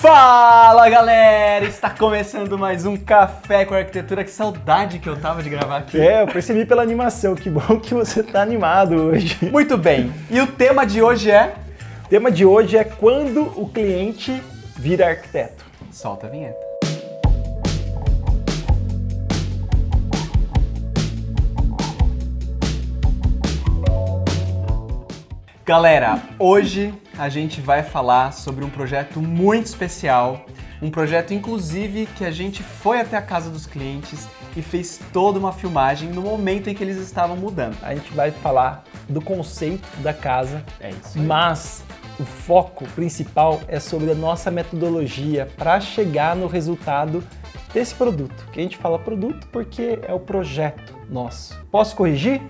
Fala galera! Está começando mais um Café com Arquitetura. Que saudade que eu tava de gravar aqui. É, eu percebi pela animação. Que bom que você tá animado hoje. Muito bem. E o tema de hoje é. O tema de hoje é quando o cliente vira arquiteto. Solta a vinheta. Galera, hoje a gente vai falar sobre um projeto muito especial, um projeto inclusive que a gente foi até a casa dos clientes e fez toda uma filmagem no momento em que eles estavam mudando. A gente vai falar do conceito da casa, É isso. aí. mas o foco principal é sobre a nossa metodologia para chegar no resultado desse produto. Que a gente fala produto porque é o projeto nosso. Posso corrigir?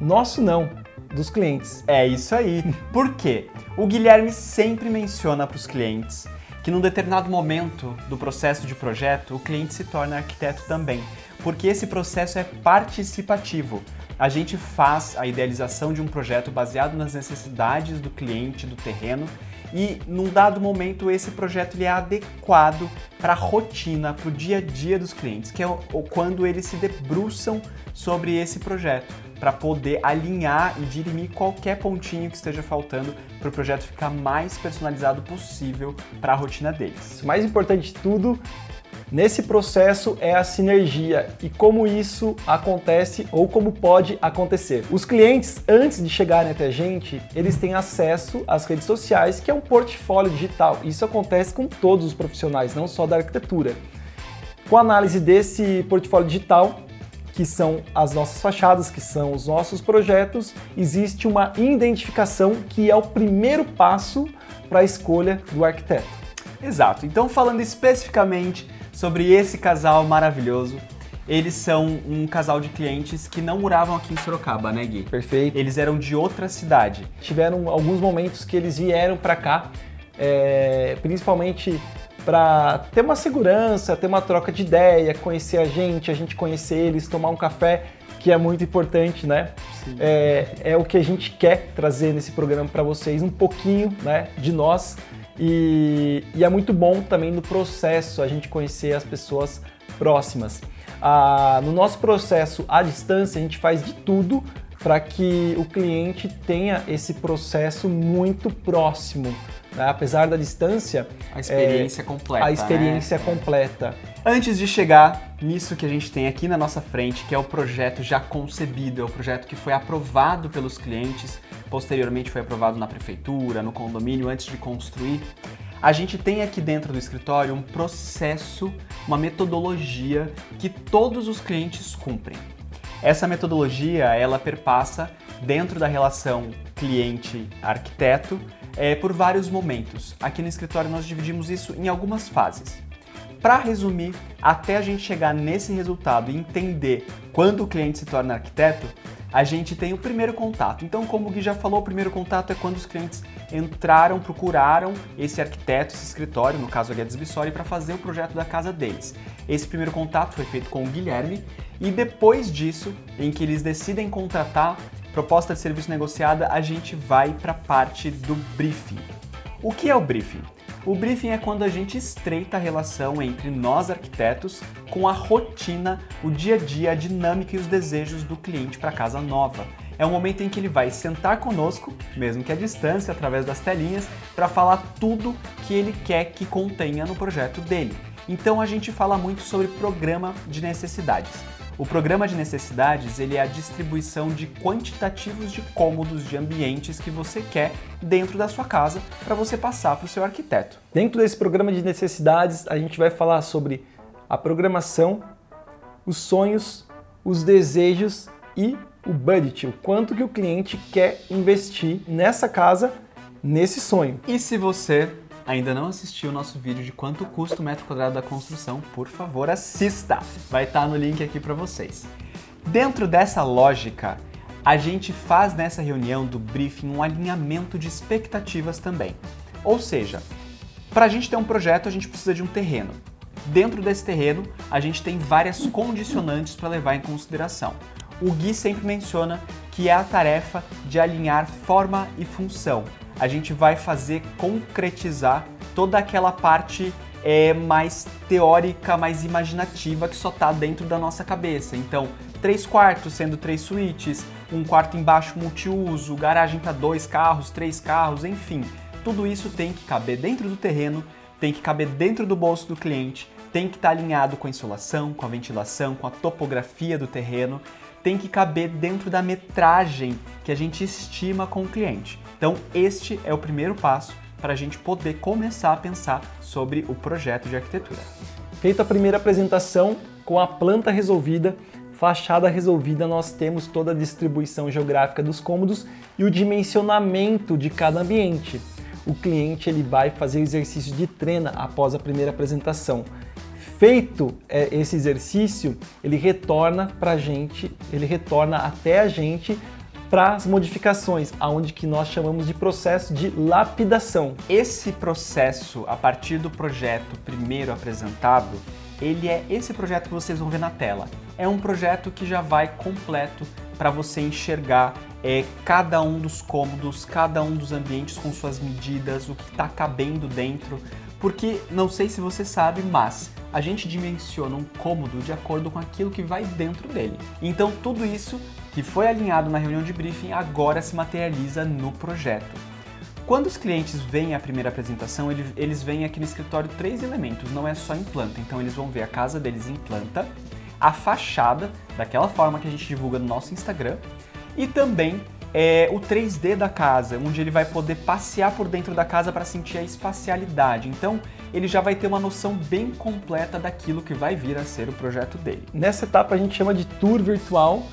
Nosso não, dos clientes. É isso aí. Por quê? O Guilherme sempre menciona para os clientes que num determinado momento do processo de projeto, o cliente se torna arquiteto também, porque esse processo é participativo. A gente faz a idealização de um projeto baseado nas necessidades do cliente, do terreno, e num dado momento esse projeto ele é adequado para a rotina, para o dia a dia dos clientes, que é quando eles se debruçam sobre esse projeto, para poder alinhar e dirimir qualquer pontinho que esteja faltando para o projeto ficar mais personalizado possível para a rotina deles. O mais importante de tudo nesse processo é a sinergia e como isso acontece ou como pode acontecer. Os clientes, antes de chegarem até a gente, eles têm acesso às redes sociais, que é um portfólio digital. Isso acontece com todos os profissionais, não só da arquitetura. Com a análise desse portfólio digital, que são as nossas fachadas, que são os nossos projetos, existe uma identificação que é o primeiro passo para a escolha do arquiteto. Exato. Então, falando especificamente sobre esse casal maravilhoso, eles são um casal de clientes que não moravam aqui em Sorocaba, né, Gui? Perfeito. Eles eram de outra cidade. Tiveram alguns momentos que eles vieram para cá, é, principalmente para ter uma segurança, ter uma troca de ideia, conhecer a gente, a gente conhecer eles, tomar um café, que é muito importante, né? É, é o que a gente quer trazer nesse programa para vocês, um pouquinho né, de nós. E, e é muito bom também no processo a gente conhecer as pessoas próximas. Ah, no nosso processo à distância, a gente faz de tudo para que o cliente tenha esse processo muito próximo. Né? Apesar da distância, A experiência completa. a experiência né? completa. Antes de chegar nisso que a gente tem aqui na nossa frente, que é o projeto já concebido, é o projeto que foi aprovado pelos clientes, posteriormente foi aprovado na prefeitura, no condomínio, antes de construir, a gente tem aqui dentro do escritório um processo, uma metodologia que todos os clientes cumprem. Essa metodologia, ela perpassa dentro da relação cliente-arquiteto eh, por vários momentos. Aqui no escritório nós dividimos isso em algumas fases. Para resumir, até a gente chegar nesse resultado e entender quando o cliente se torna arquiteto, a gente tem o primeiro contato. Então, como o Gui já falou, o primeiro contato é quando os clientes entraram, procuraram esse arquiteto, esse escritório, no caso a Guedes para fazer o projeto da casa deles. Esse primeiro contato foi feito com o Guilherme e depois disso, em que eles decidem contratar proposta de serviço negociada, a gente vai para a parte do briefing. O que é o briefing? O briefing é quando a gente estreita a relação entre nós arquitetos com a rotina, o dia a dia, a dinâmica e os desejos do cliente para casa nova. É um momento em que ele vai sentar conosco, mesmo que à distância, através das telinhas, para falar tudo que ele quer que contenha no projeto dele. Então a gente fala muito sobre programa de necessidades. O programa de necessidades ele é a distribuição de quantitativos de cômodos, de ambientes que você quer dentro da sua casa para você passar para o seu arquiteto. Dentro desse programa de necessidades, a gente vai falar sobre a programação, os sonhos, os desejos e o budget, o quanto que o cliente quer investir nessa casa, nesse sonho. E se você ainda não assistiu o nosso vídeo de quanto custa o metro quadrado da construção, por favor, assista. Vai estar no link aqui para vocês. Dentro dessa lógica, a gente faz nessa reunião do briefing um alinhamento de expectativas também. Ou seja, para a gente ter um projeto, a gente precisa de um terreno. Dentro desse terreno, a gente tem várias condicionantes para levar em consideração. O Gui sempre menciona que é a tarefa de alinhar forma e função. A gente vai fazer concretizar toda aquela parte é mais teórica, mais imaginativa que só está dentro da nossa cabeça. Então, três quartos sendo três suítes, um quarto embaixo multiuso, garagem para dois carros, três carros, enfim. Tudo isso tem que caber dentro do terreno, tem que caber dentro do bolso do cliente, tem que estar tá alinhado com a insolação, com a ventilação, com a topografia do terreno, tem que caber dentro da metragem que a gente estima com o cliente. Então, este é o primeiro passo para a gente poder começar a pensar sobre o projeto de arquitetura. Feita a primeira apresentação, com a planta resolvida, fachada resolvida, nós temos toda a distribuição geográfica dos cômodos e o dimensionamento de cada ambiente. O cliente ele vai fazer o exercício de treina após a primeira apresentação. Feito é, esse exercício, ele retorna para a gente, ele retorna até a gente para as modificações, aonde que nós chamamos de processo de lapidação. Esse processo, a partir do projeto primeiro apresentado, ele é esse projeto que vocês vão ver na tela. É um projeto que já vai completo para você enxergar é, cada um dos cômodos, cada um dos ambientes com suas medidas, o que está cabendo dentro. Porque não sei se você sabe, mas a gente dimensiona um cômodo de acordo com aquilo que vai dentro dele. Então tudo isso que foi alinhado na reunião de briefing agora se materializa no projeto. Quando os clientes veem a primeira apresentação, eles veem aqui no escritório três elementos, não é só em planta. Então eles vão ver a casa deles em planta, a fachada, daquela forma que a gente divulga no nosso Instagram, e também é, o 3D da casa, onde ele vai poder passear por dentro da casa para sentir a espacialidade. Então, ele já vai ter uma noção bem completa daquilo que vai vir a ser o projeto dele. Nessa etapa a gente chama de tour virtual,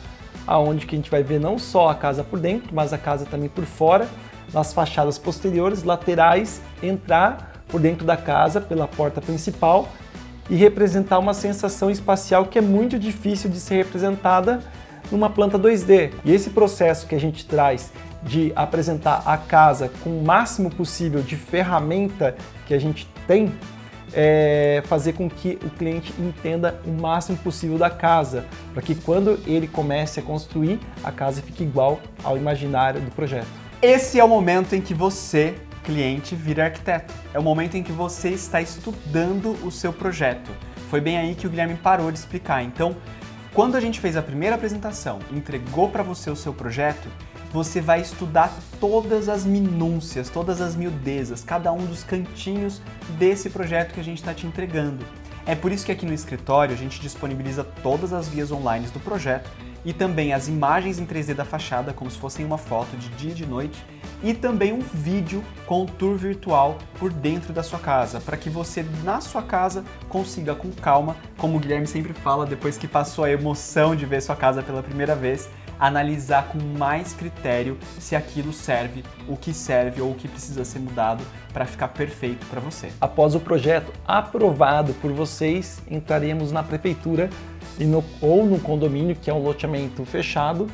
aonde que a gente vai ver não só a casa por dentro, mas a casa também por fora, nas fachadas posteriores, laterais, entrar por dentro da casa pela porta principal e representar uma sensação espacial que é muito difícil de ser representada numa planta 2D. E esse processo que a gente traz de apresentar a casa com o máximo possível de ferramenta que a gente tem é, fazer com que o cliente entenda o máximo possível da casa, para que quando ele comece a construir, a casa fique igual ao imaginário do projeto. Esse é o momento em que você, cliente, vira arquiteto. É o momento em que você está estudando o seu projeto. Foi bem aí que o Guilherme parou de explicar. Então, quando a gente fez a primeira apresentação, entregou para você o seu projeto, você vai estudar todas as minúcias, todas as miudezas, cada um dos cantinhos desse projeto que a gente está te entregando. É por isso que aqui no escritório a gente disponibiliza todas as vias online do projeto e também as imagens em 3D da fachada, como se fossem uma foto de dia e de noite, e também um vídeo com tour virtual por dentro da sua casa, para que você na sua casa consiga com calma, como o Guilherme sempre fala depois que passou a emoção de ver sua casa pela primeira vez, analisar com mais critério se aquilo serve, o que serve ou o que precisa ser mudado para ficar perfeito para você. Após o projeto aprovado por vocês, entraremos na prefeitura no, ou no condomínio, que é um loteamento fechado,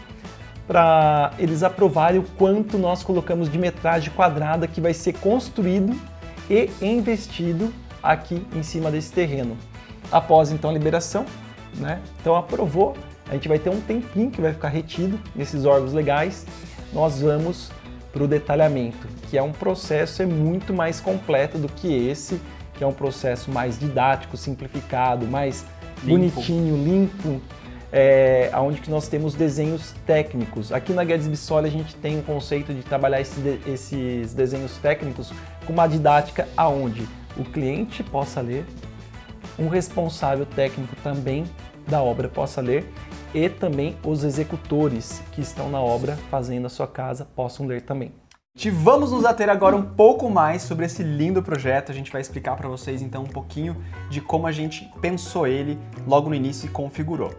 para eles aprovarem o quanto nós colocamos de metragem quadrada que vai ser construído e investido aqui em cima desse terreno. Após então a liberação, né? Então aprovou, a gente vai ter um tempinho que vai ficar retido nesses órgãos legais. Nós vamos para o detalhamento, que é um processo é muito mais completo do que esse, que é um processo mais didático, simplificado, mais limpo. bonitinho, limpo, é, onde que nós temos desenhos técnicos. Aqui na Guedes Bissoli a gente tem o um conceito de trabalhar esse esses desenhos técnicos com uma didática aonde o cliente possa ler, um responsável técnico também da obra possa ler e também os executores que estão na obra fazendo a sua casa possam ler também. Vamos nos ater agora um pouco mais sobre esse lindo projeto. A gente vai explicar para vocês então um pouquinho de como a gente pensou ele logo no início e configurou.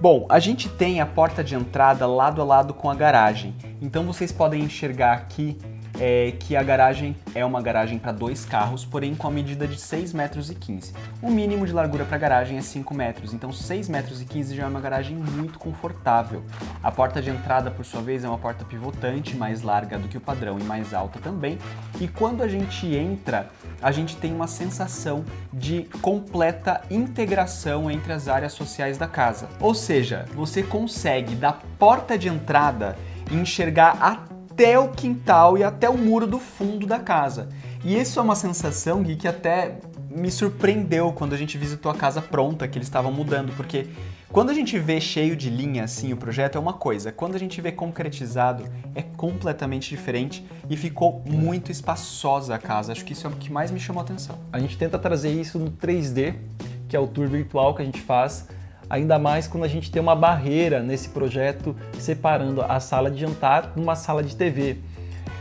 Bom, a gente tem a porta de entrada lado a lado com a garagem. Então vocês podem enxergar aqui é que a garagem é uma garagem para dois carros, porém com a medida de 6 metros e 15. O mínimo de largura para garagem é 5 metros, então 6 metros e 15 já é uma garagem muito confortável. A porta de entrada, por sua vez, é uma porta pivotante, mais larga do que o padrão e mais alta também. E quando a gente entra, a gente tem uma sensação de completa integração entre as áreas sociais da casa. Ou seja, você consegue da porta de entrada enxergar a até o quintal e até o muro do fundo da casa. E isso é uma sensação, Gui, que até me surpreendeu quando a gente visitou a casa pronta que eles estavam mudando, porque quando a gente vê cheio de linha assim o projeto é uma coisa, quando a gente vê concretizado é completamente diferente e ficou muito espaçosa a casa. Acho que isso é o que mais me chamou a atenção. A gente tenta trazer isso no 3D, que é o tour virtual que a gente faz, ainda mais quando a gente tem uma barreira nesse projeto separando a sala de jantar de uma sala de TV.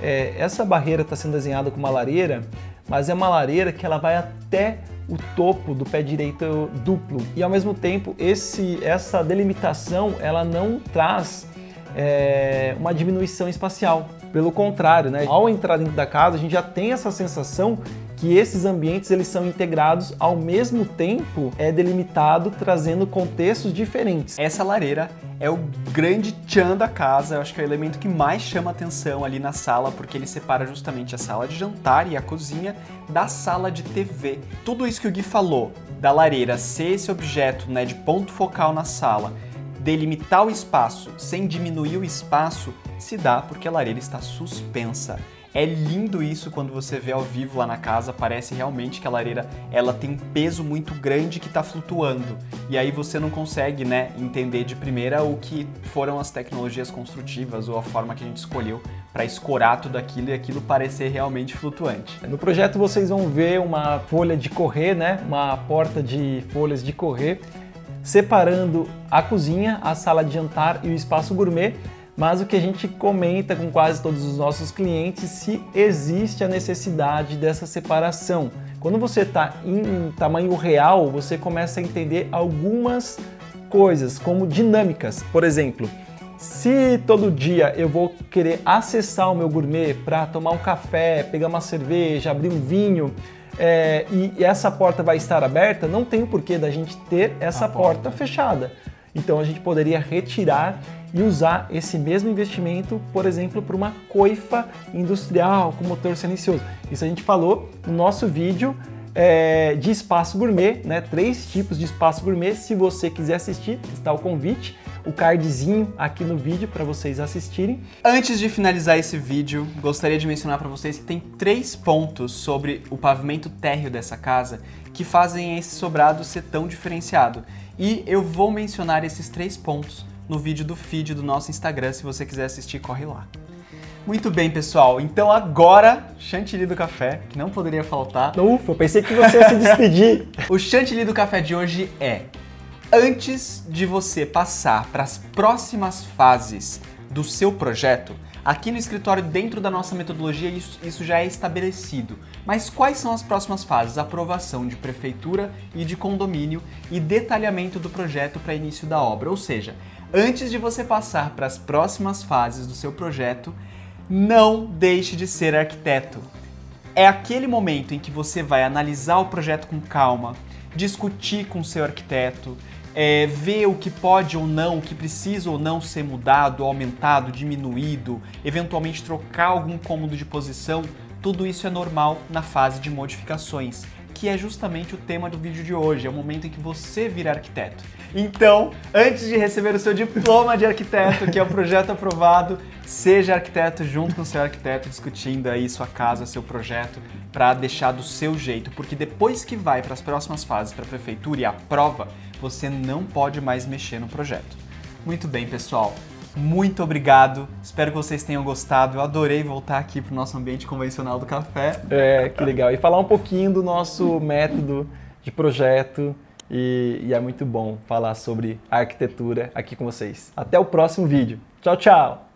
É, essa barreira está sendo desenhada com uma lareira, mas é uma lareira que ela vai até o topo do pé direito duplo e ao mesmo tempo esse, essa delimitação ela não traz é, uma diminuição espacial. Pelo contrário, né? ao entrar dentro da casa a gente já tem essa sensação que esses ambientes eles são integrados ao mesmo tempo é delimitado trazendo contextos diferentes. Essa lareira é o grande tchan da casa, eu acho que é o elemento que mais chama atenção ali na sala, porque ele separa justamente a sala de jantar e a cozinha da sala de TV. Tudo isso que o Gui falou, da lareira ser esse objeto né, de ponto focal na sala, delimitar o espaço sem diminuir o espaço, se dá porque a lareira está suspensa. É lindo isso quando você vê ao vivo lá na casa, parece realmente que a lareira ela tem um peso muito grande que está flutuando. E aí você não consegue, né, entender de primeira o que foram as tecnologias construtivas ou a forma que a gente escolheu para escorar tudo aquilo e aquilo parecer realmente flutuante. No projeto vocês vão ver uma folha de correr, né, uma porta de folhas de correr separando a cozinha, a sala de jantar e o espaço gourmet mas o que a gente comenta com quase todos os nossos clientes se existe a necessidade dessa separação. Quando você está em tamanho real, você começa a entender algumas coisas, como dinâmicas. Por exemplo, se todo dia eu vou querer acessar o meu gourmet para tomar um café, pegar uma cerveja, abrir um vinho, é, e essa porta vai estar aberta, não tem porquê da gente ter essa porta. porta fechada. Então a gente poderia retirar e usar esse mesmo investimento, por exemplo, para uma coifa industrial com motor silencioso. Isso a gente falou no nosso vídeo é, de espaço gourmet, né? Três tipos de espaço gourmet. Se você quiser assistir, está o convite, o cardzinho aqui no vídeo para vocês assistirem. Antes de finalizar esse vídeo, gostaria de mencionar para vocês que tem três pontos sobre o pavimento térreo dessa casa que fazem esse sobrado ser tão diferenciado. E eu vou mencionar esses três pontos no vídeo do feed do nosso Instagram. Se você quiser assistir, corre lá. Muito bem, pessoal. Então agora, chantilly do café, que não poderia faltar. Ufa, eu pensei que você ia se despedir. o chantilly do café de hoje é: antes de você passar para as próximas fases do seu projeto, aqui no escritório, dentro da nossa metodologia, isso, isso já é estabelecido. Mas quais são as próximas fases? Aprovação de prefeitura e de condomínio e detalhamento do projeto para início da obra. Ou seja, antes de você passar para as próximas fases do seu projeto, não deixe de ser arquiteto. É aquele momento em que você vai analisar o projeto com calma, discutir com o seu arquiteto, é, ver o que pode ou não, o que precisa ou não ser mudado, aumentado, diminuído, eventualmente trocar algum cômodo de posição, tudo isso é normal na fase de modificações que é justamente o tema do vídeo de hoje. É o momento em que você vira arquiteto. Então, antes de receber o seu diploma de arquiteto, que é o projeto aprovado, seja arquiteto junto com o seu arquiteto, discutindo aí sua casa, seu projeto, para deixar do seu jeito, porque depois que vai para as próximas fases, para a prefeitura e aprova, você não pode mais mexer no projeto. Muito bem, pessoal. Muito obrigado. Espero que vocês tenham gostado. Eu adorei voltar aqui para o nosso ambiente convencional do café. É, que legal. E falar um pouquinho do nosso método de projeto. E, e é muito bom falar sobre arquitetura aqui com vocês. Até o próximo vídeo. Tchau, tchau!